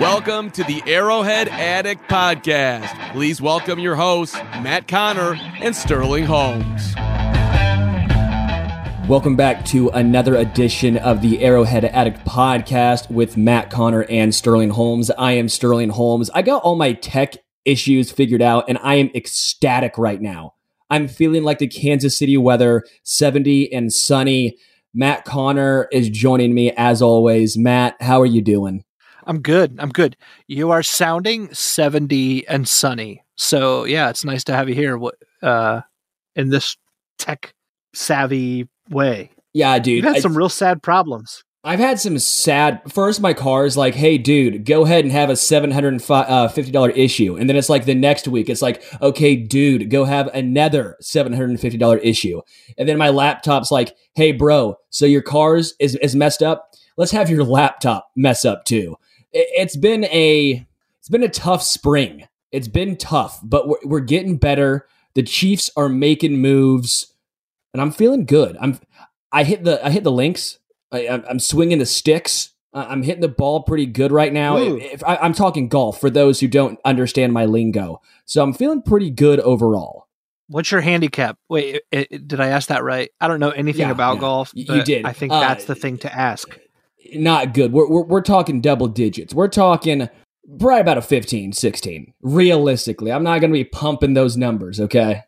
Welcome to the Arrowhead Addict Podcast. Please welcome your hosts, Matt Conner and Sterling Holmes. Welcome back to another edition of the Arrowhead Addict Podcast with Matt Conner and Sterling Holmes. I am Sterling Holmes. I got all my tech issues figured out and I am ecstatic right now. I'm feeling like the Kansas City weather, 70 and sunny. Matt Conner is joining me as always. Matt, how are you doing? I'm good. I'm good. You are sounding 70 and sunny. So, yeah, it's nice to have you here uh, in this tech savvy way. Yeah, dude. You've had I- some real sad problems. I've had some sad. First, my car is like, "Hey, dude, go ahead and have a seven hundred uh, fifty dollar issue," and then it's like the next week, it's like, "Okay, dude, go have another seven hundred fifty dollar issue," and then my laptop's like, "Hey, bro, so your car's is is messed up. Let's have your laptop mess up too." It, it's been a it's been a tough spring. It's been tough, but we're, we're getting better. The Chiefs are making moves, and I'm feeling good. I'm I hit the I hit the links. I, I'm- I'm swinging the sticks. Uh, I'm hitting the ball pretty good right now. If, if I, I'm talking golf for those who don't understand my lingo, so I'm feeling pretty good overall. What's your handicap? Wait, i i- did I ask that right? I don't know anything Yeah, about yeah. golf. You did. I think Uh, that's the thing to ask. Not good. We're we're, we're talking double digits. We're talking probably about a 15, 16. Realistically, I'm not going to be pumping those numbers. Okay.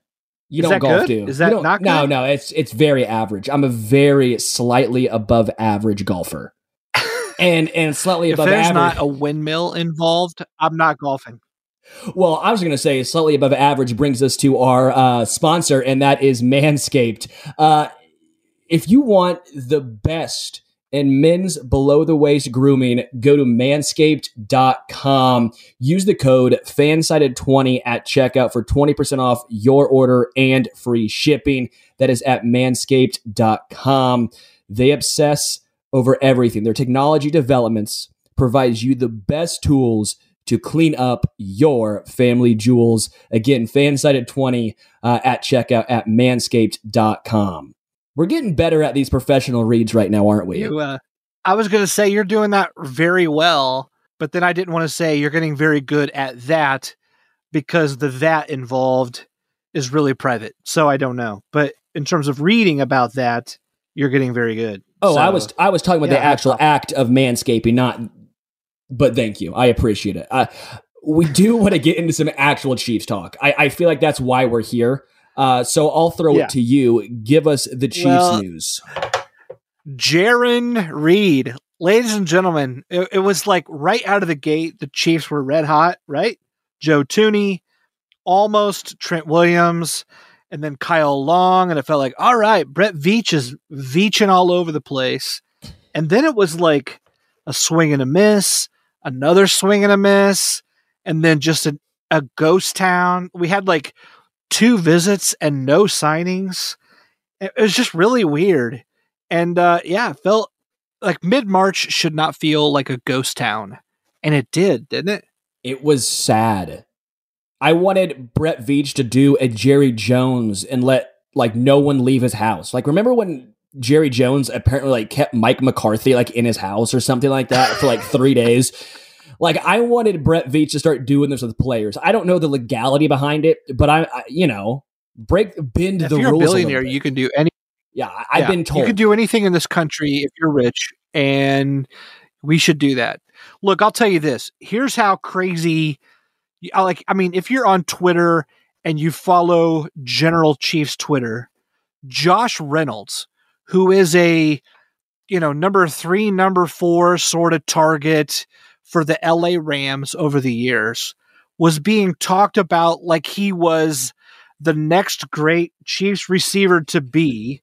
You Is don't that golf, good? do? Is that You not No, no. It's it's very average. I'm a very slightly above average golfer, and and slightly above average. If above there's average. not a windmill involved, I'm not golfing. Well, I was going to say slightly above average brings us to our uh, sponsor, and that is Manscaped. Uh, if you want the best in men's below the waist grooming, go to manscaped.com. Use the code FANSIDED20 at checkout for 20% off your order and free shipping. That is at manscaped.com. They obsess over everything. Their technology developments provides you the best tools to clean up your family jewels. Again, fansided20 uh, at checkout at manscaped.com. We're getting better at these professional reads right now, aren't we? You, uh, I was going to say you're doing that very well, but then I didn't want to say you're getting very good at that because the that involved is really private. So I don't know. But in terms of reading about that, you're getting very good. oh, I was I was talking about yeah, the actual act of manscaping, not. But thank you, I appreciate it. Uh, we do want to get into some actual Chiefs talk. I, I feel like that's why we're here. Uh, so I'll throw Yeah. it to you. Give us the Chiefs Well, news. Jarran Reed, ladies and gentlemen, it, it was like right out of the gate, the Chiefs were red hot, right? Joe Thuney, almost Trent Williams, and then Kyle Long, and it felt like, all right, Brett Veach is veaching all over the place, and then it was like a swing and a miss, another swing and a miss, and then just a, a ghost town. We had like two visits and no signings. It was just really weird. And uh, yeah, felt like mid March should not feel like a ghost town. And it did, didn't it? It was sad. I wanted Brett Veach to do a Jerry Jones and let like no one leave his house. Like remember when Jerry Jones apparently like kept Mike McCarthy like in his house or something like that for like three days. Like I wanted Brett Veach to start doing this with players. I don't know the legality behind it, but I, I you know, break bend If the you're a billionaire, bit. you can do any. yeah, I've yeah, been told. you can do anything in this country if you're rich, and we should do that. Look, I'll tell you this. Here's how crazy. I like. I mean, if you're on Twitter and you follow General Chiefs Twitter, Josh Reynolds, who is a you know number three, number four sort of target for the LA Rams over the years, was being talked about like he was the next great Chiefs receiver to be.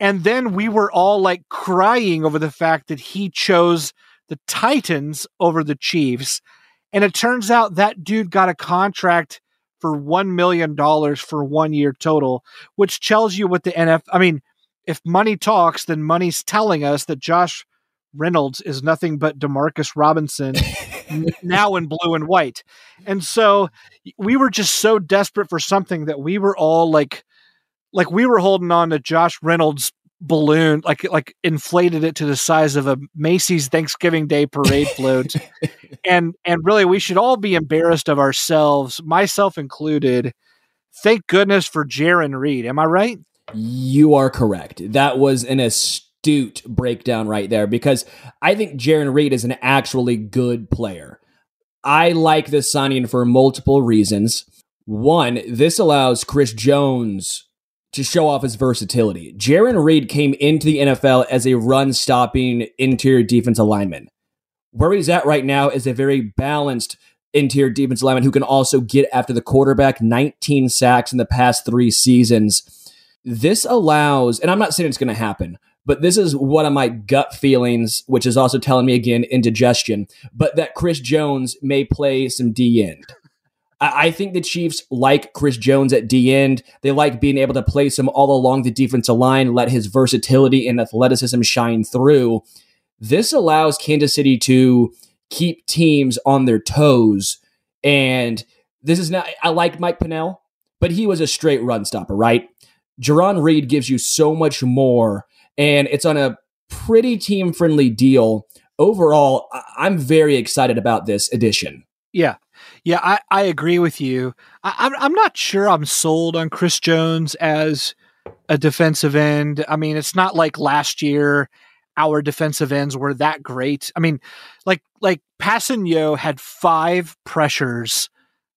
And then we were all like crying over the fact that he chose the Titans over the Chiefs. And it turns out that dude got a contract for $1 million for one year total, which tells you what the NF. I mean, if money talks, then money's telling us that Josh Reynolds is nothing but Demarcus Robinson now in blue and white. And so we were just so desperate for something that we were all like, like we were holding on to Josh Reynolds balloon, like like inflated it to the size of a Macy's Thanksgiving Day parade float. and and really we should all be embarrassed of ourselves, myself included. Thank goodness for Jarran Reed. Am I right? You are correct. That was an astute breakdown right there because I think Jarran Reed is an actually good player. I like this signing for multiple reasons. One, this allows Chris Jones to show off his versatility. Jarran Reed came into the NFL as a run stopping interior defense lineman. Where he's at right now is a very balanced interior defense lineman who can also get after the quarterback, 19 sacks in the past three seasons this allows, and I'm not saying it's going to happen, but this is one of my gut feelings, which is also telling me again indigestion, but that Chris Jones may play some D end. I think the Chiefs like Chris Jones at D end. They like being able to place him all along the defensive line, let his versatility and athleticism shine through. This allows Kansas City to keep teams on their toes. And this is not, I like Mike Pennel, but he was a straight run stopper, right? Jarran Reed gives you so much more, and it's on a pretty team friendly deal. Overall, I'm very excited about this addition. Yeah. Yeah, I, I agree with you. I, I'm I'm not sure I'm sold on Chris Jones as a defensive end. I mean, it's not like last year our defensive ends were that great. I mean, like like Kpassagnon had five pressures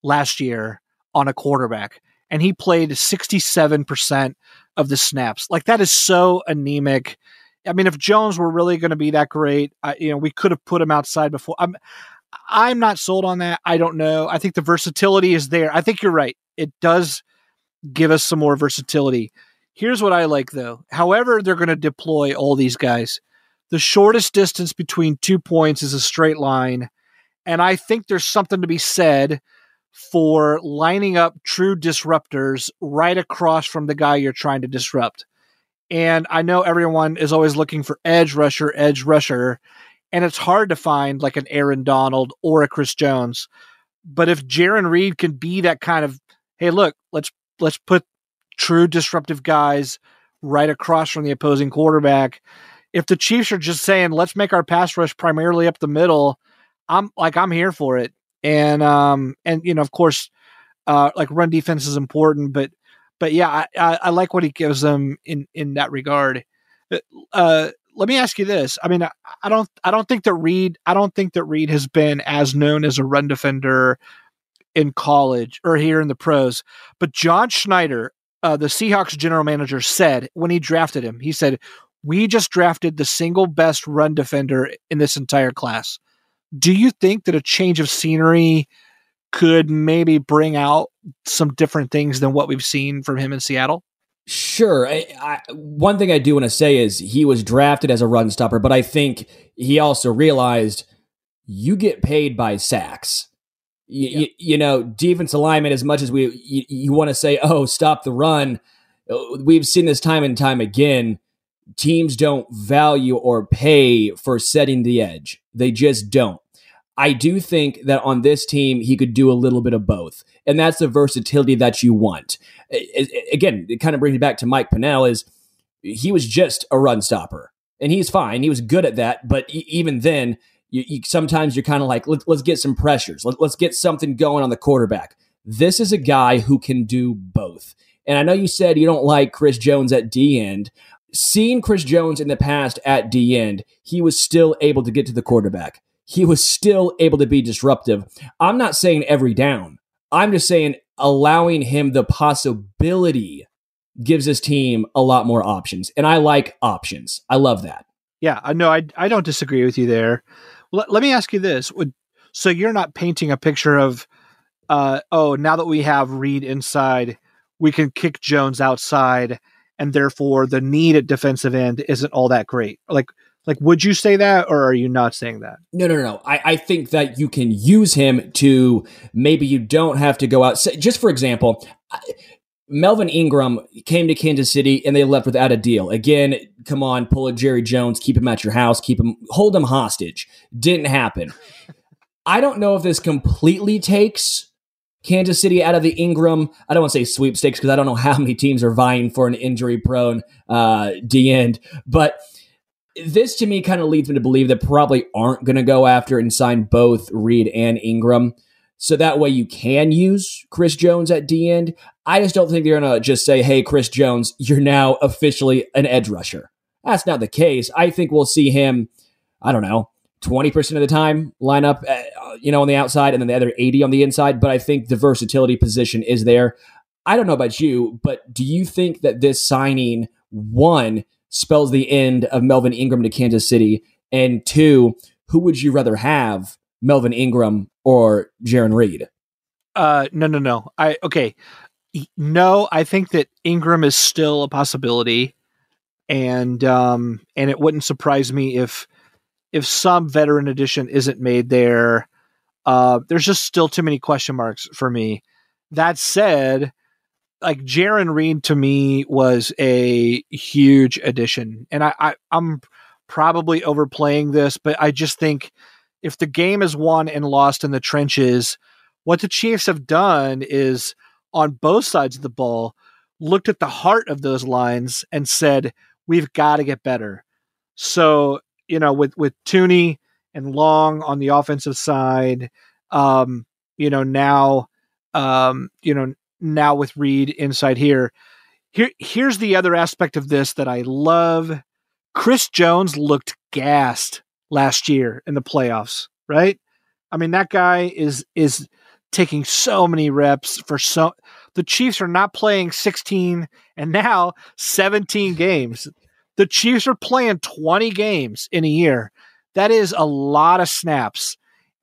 last year on a quarterback, and he played 67% of the snaps. Like that is so anemic. I mean, if Jones were really going to be that great, I, you know, we could have put him outside before. I'm I'm not sold on that. I don't know. I think the versatility is there. I think you're right. It does give us some more versatility. Here's what I like though. However, they're going to deploy all these guys. The shortest distance between two points is a straight line. And I think there's something to be said for lining up true disruptors right across from the guy you're trying to disrupt. And I know everyone is always looking for edge rusher, edge rusher, and it's hard to find like an Aaron Donald or a Chris Jones. But if Jarran Reed can be that kind of, hey, look, let's let's put true disruptive guys right across from the opposing quarterback. If the Chiefs are just saying, let's make our pass rush primarily up the middle, I'm like I'm here for it. And um and you know, of course, uh like run defense is important, but but yeah, I, I, I like what he gives them in in that regard. Uh let me ask you this. I mean, I, I don't I don't think that Reed I don't think that Reed has been as known as a run defender in college or here in the pros. But John Schneider, uh, the Seahawks general manager, said when he drafted him, he said, "We just drafted the single best run defender in this entire class." Do you think that a change of scenery could maybe bring out some different things than what we've seen from him in Seattle? Sure. I, I, one thing I do want to say is he was drafted as a run stopper, but I think he also realized you get paid by sacks. You, Yeah. you, you know, defense alignment, as much as we you, you want to say, oh, stop the run, Uh, We've seen this time and time again. Teams don't value or pay for setting the edge. They just don't. I do think that on this team, he could do a little bit of both. And that's the versatility that you want. A- a- Again, it kind of brings me back to Mike Pennel is he was just a run stopper. And he's fine. He was good at that. But even then, you, you, sometimes you're kind of like, Let, let's get some pressures. Let, let's get something going on the quarterback. This is a guy who can do both. And I know you said you don't like Chris Jones at D end. Seeing Chris Jones in the past at D end, he was still able to get to the quarterback. He was still able to be disruptive. I'm not saying every down. I'm just saying allowing him the possibility gives his team a lot more options. And I like options. I love that. Yeah, know. I I don't disagree with you there. Let, let me ask you this: Would so you're not painting a picture of, uh, oh, now that we have Reed inside, we can kick Jones outside, and therefore the need at defensive end isn't all that great. Like, like, would you say that, or are you not saying that? No, no, no. I, I think that you can use him to maybe you don't have to go out. Just for example, I- Melvin Ingram came to Kansas City and they left without a deal. Again, come on, pull a Jerry Jones, keep him at your house, keep him, hold him hostage. Didn't happen. I don't know if this completely takes Kansas City out of the Ingram. I don't want to say sweepstakes because I don't know how many teams are vying for an injury prone uh, D end, but this to me kind of leads me to believe that probably aren't going to go after and sign both Reed and Ingram. So that way you can use Chris Jones at D end. I just don't think they're going to just say, hey, Chris Jones, you're now officially an edge rusher. That's not the case. I think we'll see him, I don't know, 20% of the time line up, uh, you know, on the outside and then the other 80 on the inside. But I think the versatility position is there. I don't know about you, but do you think that this signing, one, spells the end of Melvin Ingram to Kansas City? And two, who would you rather have, Melvin Ingram or Jarran Reed? Uh, no, no, no. I okay. No, I think that Ingram is still a possibility, and um, and it wouldn't surprise me if if some veteran addition isn't made there. Uh, there's just still too many question marks for me. That said, like Jarran Reed to me was a huge addition, and I, I I'm probably overplaying this, but I just think if the game is won and lost in the trenches, what the Chiefs have done is on both sides of the ball looked at the heart of those lines and said, "We've got to get better." So you know, with with Thuney and Long on the offensive side, um, you know now, um, you know now with Reed inside here. Here, here's the other aspect of this that I love. Chris Jones looked gassed last year in the playoffs, right? I mean, that guy is is taking so many reps for so the Chiefs are not playing 16 and now 17 games. The Chiefs are playing 20 games in a year. That is a lot of snaps.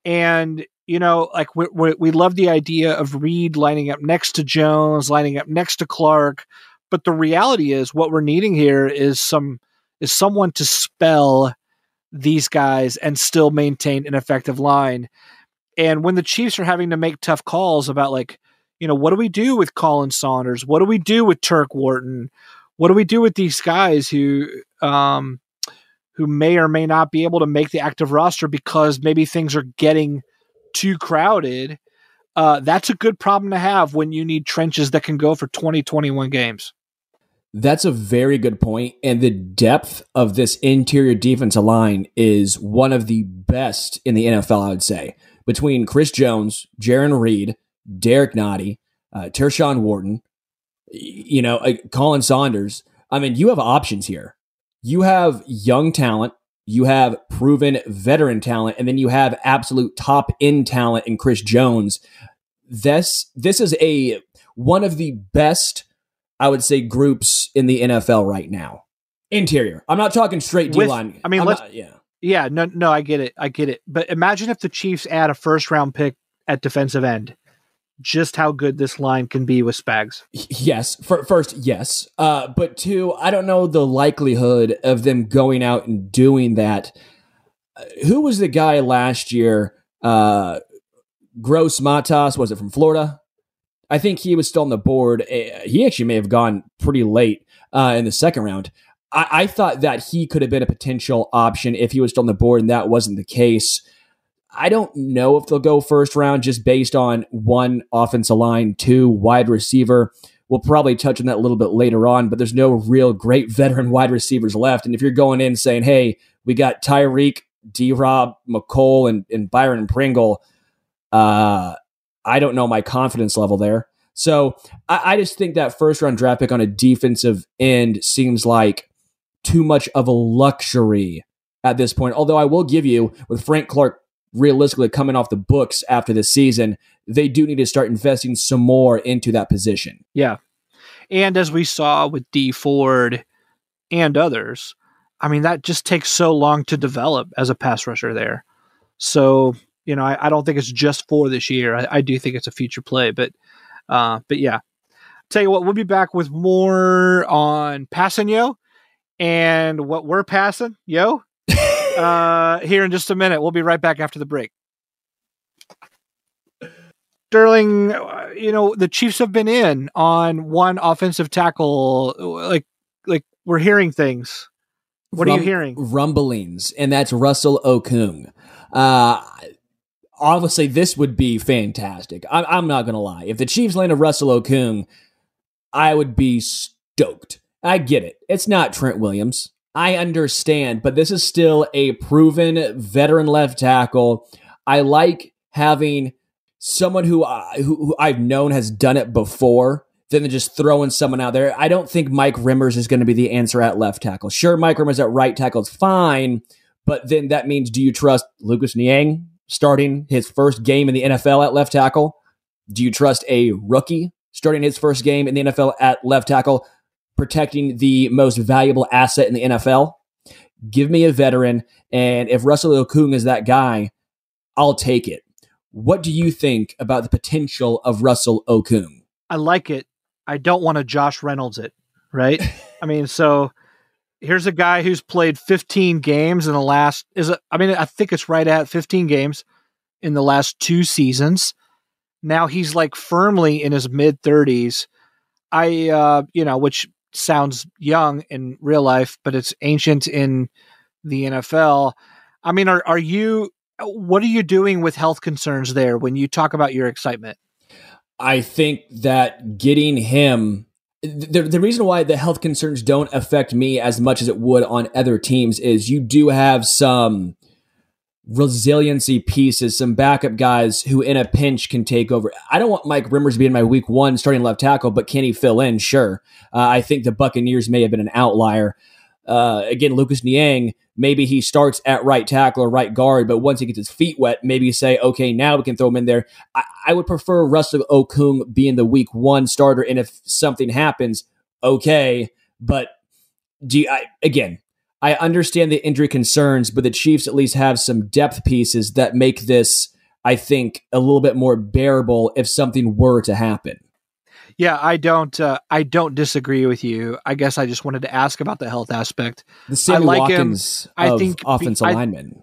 And you know, like we, we, we love the idea of Reed lining up next to Jones, lining up next to Clark, but the reality is what we're needing here is some is someone to spell these guys and still maintain an effective line. And when the Chiefs are having to make tough calls about like, you know, what do we do with Khalen Saunders? What do we do with Turk Wharton? What do we do with these guys who um who may or may not be able to make the active roster because maybe things are getting too crowded? Uh, that's a good problem to have when you need trenches that can go for 20, 21 games. That's a very good point. And the depth of this interior defensive line is one of the best in the NFL, I would say. Between Chris Jones, Jarran Reed, Derrick Nnadi, uh, Tershawn Wharton, you know, uh, Khalen Saunders. I mean, you have options here. You have young talent, you have proven veteran talent, and then you have absolute top end talent in Chris Jones. This this is a one of the best I would say groups in the NFL right now. Interior. I'm not talking straight D line. I mean, not- yeah. Yeah, no, no, I get it. I get it. But imagine if the Chiefs add a first round pick at defensive end. Just how good this line can be with Spags. Yes. For, first, yes. Uh, but two, I don't know the likelihood of them going out and doing that. Uh, who was the guy last year? Uh, Gross-Matos was it from Florida? I think he was still on the board. Uh, he actually may have gone pretty late uh, in the second round. I, I thought that he could have been a potential option if he was still on the board, and that wasn't the case. I don't know if they'll go first round just based on one offensive line, two wide receiver. We'll probably touch on that a little bit later on, but there's no real great veteran wide receivers left. And if you're going in saying, hey, we got Tyreek, D Rob, Mecole, and, and Byron Pringle, uh, I don't know my confidence level there. So I, I just think that first round draft pick on a defensive end seems like too much of a luxury at this point. Although I will give you, with Frank Clark realistically coming off the books after this season, they do need to start investing some more into that position. Yeah. And as we saw with D Ford and others, I mean, that just takes so long to develop as a pass rusher there. So, you know, I, I don't think it's just for this year. I, I, do think it's a future play, but, uh, but yeah. Tell you what, we'll be back with more on passing yo and what we're passing yo uh, here in just a minute. We'll be right back after the break. Sterling, uh, you know the Chiefs have been in on one offensive tackle. Like, like we're hearing things. What Rum- are you hearing? Rumblings, and that's Russell Okung. Uh, obviously, this would be fantastic. I'm, I'm not going to lie. If the Chiefs landed Russell Okung, I would be stoked. I get it. It's not Trent Williams. I understand, but this is still a proven veteran left tackle. I like having someone who, I, who, who I've known has done it before than just throwing someone out there. I don't think Mike Remmers is going to be the answer at left tackle. Sure, Mike Remmers at right tackle is fine, but then that means do you trust Lucas Niang starting his first game in the NFL at left tackle? Do you trust a rookie starting his first game in the NFL at left tackle? Protecting the most valuable asset in the NFL. Give me a veteran. And if Russell Okung is that guy, I'll take it. What do you think about the potential of Russell Okung? I like it. I don't want to Josh Reynolds it, right? I mean, so here's a guy who's played 15 games in the last is it, I mean, I think it's right at 15 games in the last two seasons. Now he's like firmly in his mid 30s. I uh, you know, which sounds young in real life, but it's ancient in the NFL. I mean, are are you what are you doing with health concerns there when you talk about your excitement? I think that getting him the, the reason why the health concerns don't affect me as much as it would on other teams is you do have some resiliency pieces, some backup guys who in a pinch can take over. I don't want Mike Remmers to be in my week one starting left tackle, but can he fill in? Sure. Uh, I think the Buccaneers may have been an outlier. Uh, again, Lucas Niang, maybe he starts at right tackle or right guard, but once he gets his feet wet, maybe say, okay, now we can throw him in there. I, I would prefer Russell Okung being the week one starter, and if something happens, okay. But do you, I, again, I understand the injury concerns, but the Chiefs at least have some depth pieces that make this, I think, a little bit more bearable if something were to happen. Yeah, I don't. Uh, I don't disagree with you. I guess I just wanted to ask about the health aspect. The Sammy I like Watkins him. I think offensive lineman.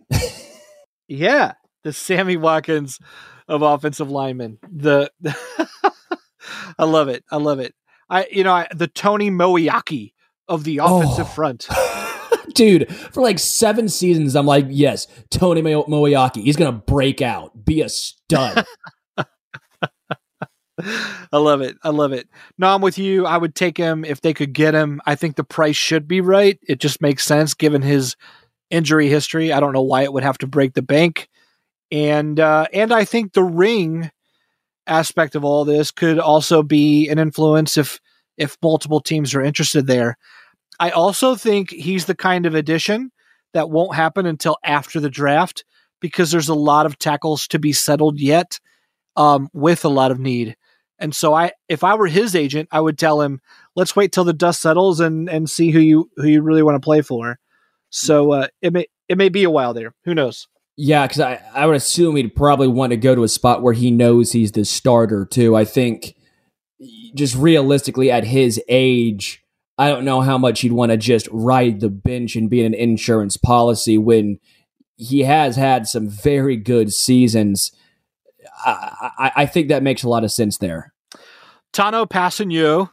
yeah, the Sammy Watkins of offensive linemen. The I love it. I love it. I you know I, the Tony Moeaki of the offensive oh. front. dude, for like seven seasons, I'm like, yes, Tony Mo- Moeaki, he's gonna break out, be a stud. I love it. I love it. No, I'm with you. I would take him if they could get him. I think the price should be right. It just makes sense given his injury history. I don't know why it would have to break the bank. And uh, and I think the ring aspect of all this could also be an influence if if multiple teams are interested there. I also think he's the kind of addition that won't happen until after the draft because there's a lot of tackles to be settled yet um, with a lot of need. And so I if I were his agent, I would tell him, let's wait till the dust settles and and see who you who you really want to play for. So uh, it may it may be a while there. Who knows? Yeah, because I, I would assume he'd probably want to go to a spot where he knows he's the starter too. I think just realistically at his age, I don't know how much he'd want to just ride the bench and be an insurance policy when he has had some very good seasons. I, I, I think that makes a lot of sense there. Tanoh Kpassagnon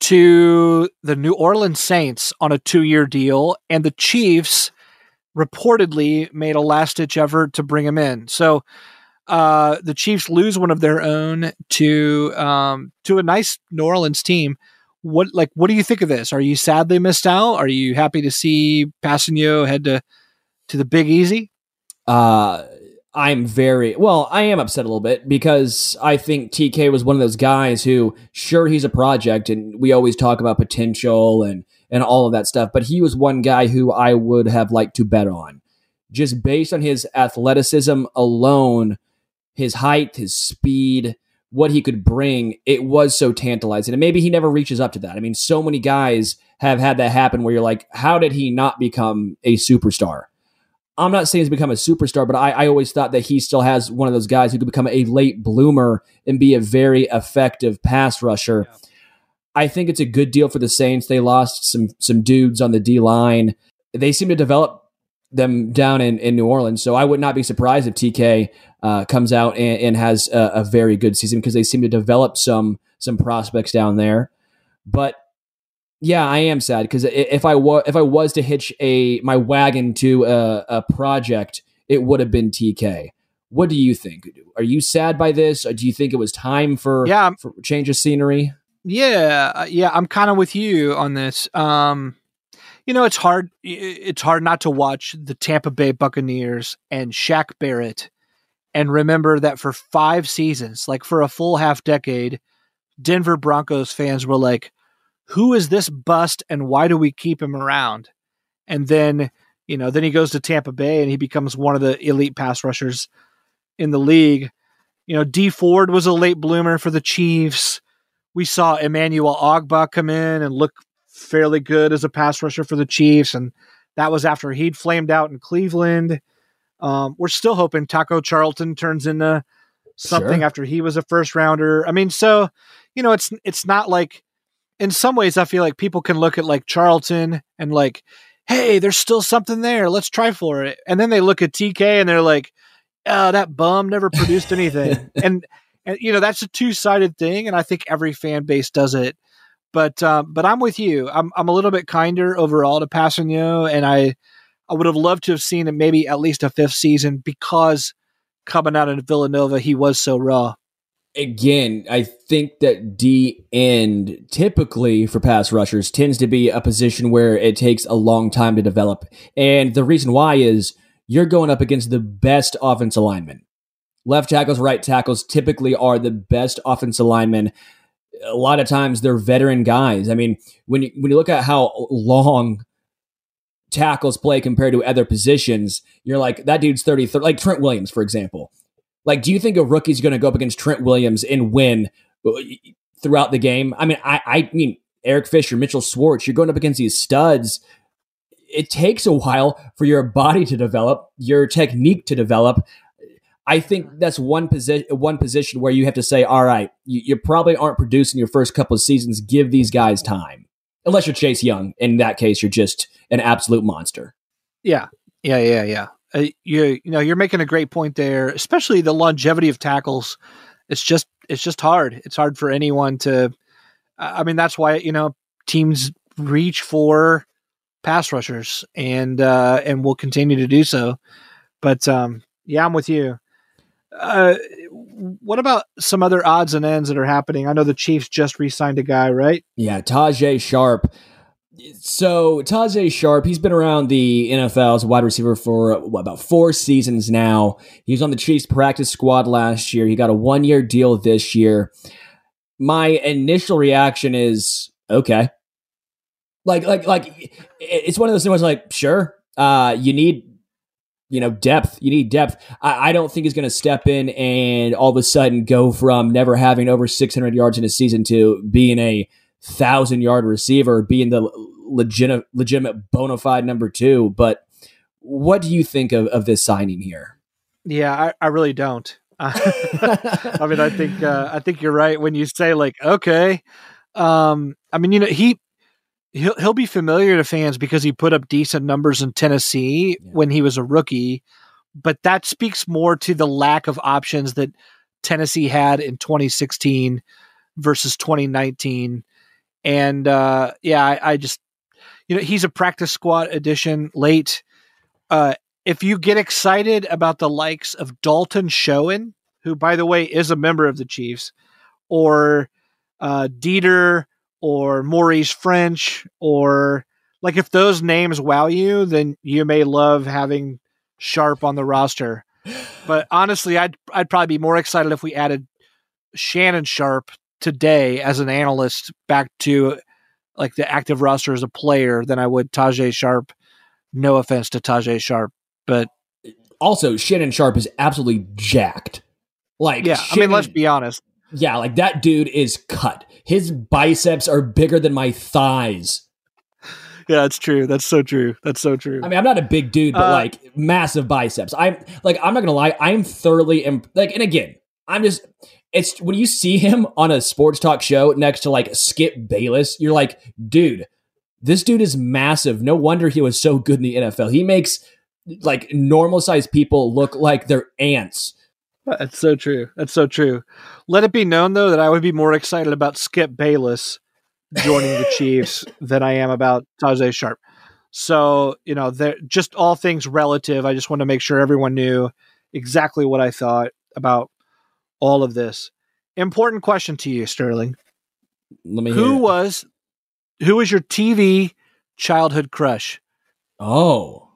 to the New Orleans Saints on a two-year deal, and the Chiefs reportedly made a last-ditch effort to bring him in. So uh, the Chiefs lose one of their own to um, to a nice New Orleans team. What like what do you think of this? Are you sad they missed out? Are you happy to see Kpassagnon head to to the Big Easy? Uh, I'm very well. I am upset a little bit because I think TK was one of those guys who, sure, he's a project, and we always talk about potential and and all of that stuff. But he was one guy who I would have liked to bet on, just based on his athleticism alone, his height, his speed, what he could bring. It was so tantalizing, and maybe he never reaches up to that. I mean, so many guys have had that happen where you're like, how did he not become a superstar? I'm not saying he's become a superstar, but I, I, always thought that he still has one of those guys who could become a late bloomer and be a very effective pass rusher. Yeah. I think it's a good deal for the Saints. They lost some some dudes on the D line. They seem to develop them down in, in New Orleans. So I would not be surprised if TK uh, comes out and, and has a, a, very good season because they seem to develop some some prospects down there. But yeah, I am sad because if I was if I was to hitch a my wagon to a, a project, it would have been TK. What do you think? Are you sad by this? Or do you think it was time for yeah for change of scenery? Yeah, uh, yeah, I'm kind of with you on this. Um, you know, it's hard. It's hard not to watch the Tampa Bay Buccaneers and Shaq Barrett, and remember that for five seasons, like for a full half decade, Denver Broncos fans were like, who is this bust and why do we keep him around? And then, you know, then he goes to Tampa Bay and he becomes one of the elite pass rushers in the league. You know, D Ford was a late bloomer for the Chiefs. We saw Emmanuel Ogbah come in and look fairly good as a pass rusher for the Chiefs, and that was after he'd flamed out in Cleveland. Um, we're still hoping Taco Charlton turns into something sure. after he was a first rounder. I mean, so you know, it's it's not like in some ways, I feel like people can look at like Charlton and like, hey, there's still something there. Let's try for it. And then they look at TK and they're like, oh, that bum never produced anything. and and you know that's a two sided thing, and I think every fan base does it. But um, but I'm with you. I'm I'm a little bit kinder overall to Kpassagnon, and I I would have loved to have seen maybe at least a fifth season because coming out of Villanova, he was so raw again, I think that D end typically for pass rushers tends to be a position where it takes a long time to develop. And the reason why is you're going up against the best offense alignment. Left tackles, right tackles typically are the best offense linemen. A lot of times they're veteran guys. I mean, when you, when you look at how long tackles play compared to other positions, you're like, that dude's 30, 30 like Trent Williams, for example like, do you think a rookie's going to go up against Trent Williams and win uh, throughout the game? I mean, I, I mean, Eric Fisher, Mitchell Schwartz, you're going up against these studs. It takes a while for your body to develop, your technique to develop. I think that's one position one position where you have to say, all right, you, you, probably aren't producing your first couple of seasons. Give these guys time, unless you're Chase Young. In that case, you're just an absolute monster. Yeah, yeah, yeah, yeah uh, you you know you're making a great point there, especially the longevity of tackles. It's just it's just hard. It's hard for anyone to. I mean, that's why you know teams reach for pass rushers and uh, and will continue to do so. But um, yeah, I'm with you. Uh, what about some other odds and ends that are happening? I know the Chiefs just re-signed a guy, right? Yeah, Tajae Sharpe. so Tajae Sharpe, he's been around the NFL as a wide receiver for what, about four seasons now. He was on the Chiefs practice squad last year. He got a one year deal this year. My initial reaction is okay. Like, like, like, it's one of those things. Like, sure, uh, you need, you know, depth. You need depth. I, I don't think he's going to step in and all of a sudden go from never having over 600 yards in a season to being a thousand yard receiver, being the legitimate, legitimate bona fide number two. But what do you think of, of this signing here? Yeah, I, I really don't. I mean, I think uh, I think you're right when you say like, okay. Um, I mean, you know, he he'll he'll be familiar to fans because he put up decent numbers in Tennessee yeah. when he was a rookie, but that speaks more to the lack of options that Tennessee had in 2016 versus 2019. And uh, yeah, I, I just, you know, he's a practice squad addition late. Uh, if you get excited about the likes of Dalton Schoen, who, by the way, is a member of the Chiefs, or uh, Dieter or Maurice French, or like if those names wow you, then you may love having Sharpe on the roster. But honestly, I'd I'd probably be more excited if we added Shannon Sharpe today as an analyst back to like the active roster as a player than I would Tajae Sharpe. No offense to Tajae Sharpe, but Also, Shannon Sharpe is absolutely jacked. Like, yeah, I mean, let's be honest. Yeah, like that dude is cut. His biceps are bigger than my thighs. Yeah, that's true. That's so true. That's so true. I mean, I'm not a big dude, but Uh, like massive biceps. I'm like, I'm not gonna lie, I'm thoroughly imp- like, and again, I'm just. It's when you see him on a sports talk show next to like Skip Bayless, you're like, dude, this dude is massive. No wonder he was so good in the NFL. He makes like normal sized people look like they're ants. That's so true. That's so true. Let it be known though that I would be more excited about Skip Bayless joining the Chiefs than I am about Tajae Sharpe. So, you know, they're just all things relative. I just want to make sure everyone knew exactly what I thought about all of this. Important question to you, Sterling. Let me. Who was who was your TV childhood crush? Oh,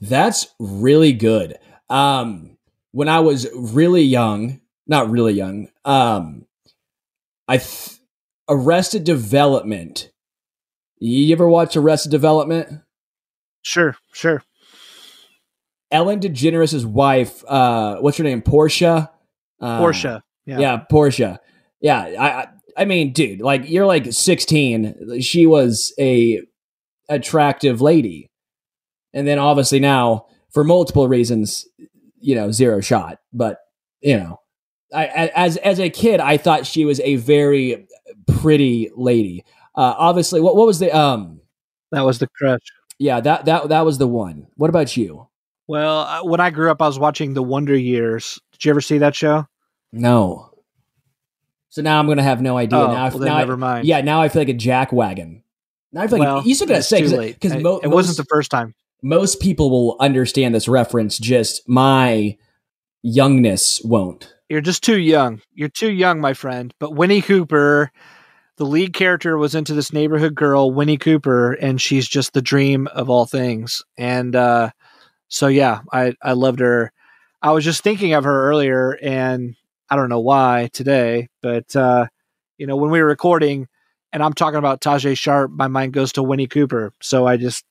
that's really good. Um, when I was really young, not really young, um, I th- Arrested Development. You ever watch Arrested Development? Sure, sure. Ellen DeGeneres' wife, uh, what's her name? Portia. Uh, Portia. Yeah. Yeah. Portia. Yeah, I, I, I mean, dude, like you're like 16. She was a attractive lady, and then obviously now, for multiple reasons, you know, zero shot. But you know, I, as as a kid, I thought she was a very pretty lady. Uh, obviously, what what was the um? That was the crush. Yeah, that that that was the one. What about you? Well, uh, when I grew up, I was watching The Wonder Years. Did you ever see that show? No. So now I'm gonna have no idea. Oh, now, I- well, now I- never mind. Yeah, now I feel like a jack wagon. Now I feel like well, you still gotta say because it, mo- it wasn't the first time. Most people will understand this reference. Just my youngness won't. You're just too young. You're too young, my friend. But Winnie Cooper, the lead character, was into this neighborhood girl, Winnie Cooper, and she's just the dream of all things. And uh, so, yeah, I I loved her. I was just thinking of her earlier, and I don't know why today, but uh, you know, when we were recording, and I'm talking about Tajae Sharpe, my mind goes to Winnie Cooper. So I just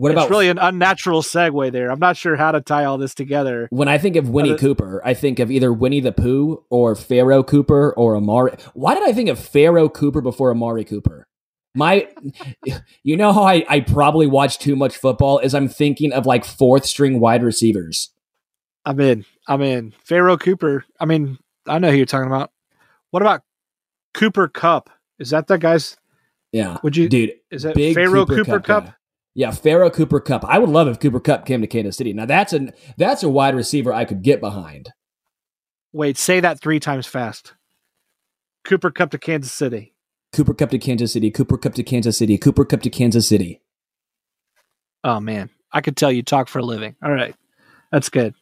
What it's about really an unnatural segue there. I'm not sure how to tie all this together. when I think of Winnie Cooper? I think of either Winnie the Pooh or Pharaoh Cooper or Amari. Why did I think of Pharaoh Cooper before Amari Cooper? My, you know how I, I probably watch too much football is I'm thinking of like fourth string wide receivers. I'm in. I'm in. Pharaoh Cooper. I mean, I know who you're talking about. What about Cooper Kupp? Is that that guy's? Yeah, Would you? dude. is that Pharaoh Cooper, Cup? guy. Yeah, Pharaoh Cooper Kupp. I would love if Cooper Kupp came to Kansas City. Now that's a that's a wide receiver I could get behind. Wait, say that three times fast. Cooper Kupp to Kansas City. Cooper Kupp to Kansas City. Cooper Kupp to Kansas City. Cooper Kupp to Kansas City. Oh man, I could tell you talk for a living. All right, that's good.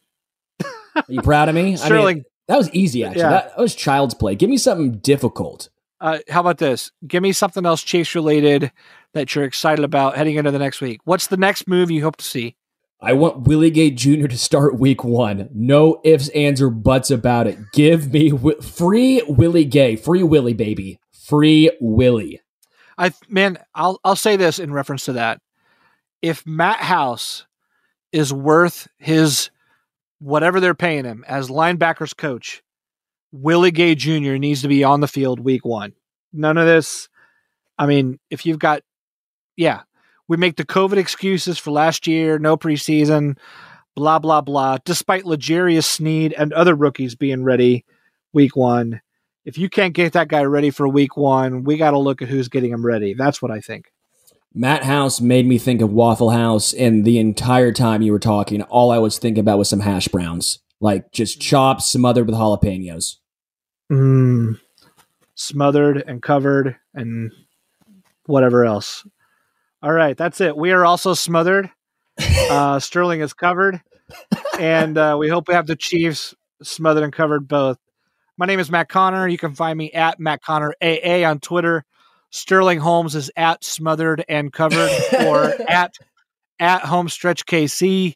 Are you proud of me? I Sterling, mean, that was easy actually. Yeah. That, that was child's play. Give me something difficult. Uh, how about this? Give me something else chase related that you're excited about heading into the next week. What's the next move you hope to see? I want Willie Gay Jr. to start week one. No ifs, ands, or buts about it. Give me wi- free Willie Gay. Free Willie, baby. Free Willie. I man, I'll I'll say this in reference to that. If Matt House is worth his whatever they're paying him as linebackers coach, Willie Gay Jr. needs to be on the field week one. None of this. I mean, if you've got, yeah, we make the COVID excuses for last year, no preseason, blah blah blah. Despite L'Jarius Sneed and other rookies being ready week one, if you can't get that guy ready for week one, we got to look at who's getting him ready. That's what I think. Matt House made me think of Waffle House, and the entire time you were talking, all I was thinking about was some hash browns, like just chopped, smothered with jalapenos. Mm. smothered and covered and whatever else. All right, that's it. We are also smothered. Uh, Sterling is covered, and uh, we hope we have the Chiefs smothered and covered both. My name is Matt Conner. You can find me at Matt Conner AA on Twitter. Sterling Holmes is at smothered and covered or at at homestretch KC.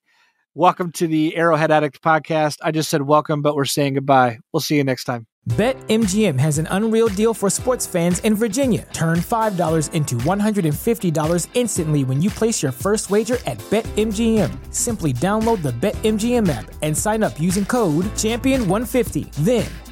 Welcome to the Arrowhead Addict podcast. I just said welcome, but we're saying goodbye. We'll see you next time. BetMGM has an unreal deal for sports fans in Virginia. Turn $5 into $150 instantly when you place your first wager at BetMGM. Simply download the BetMGM app and sign up using code Champion150. Then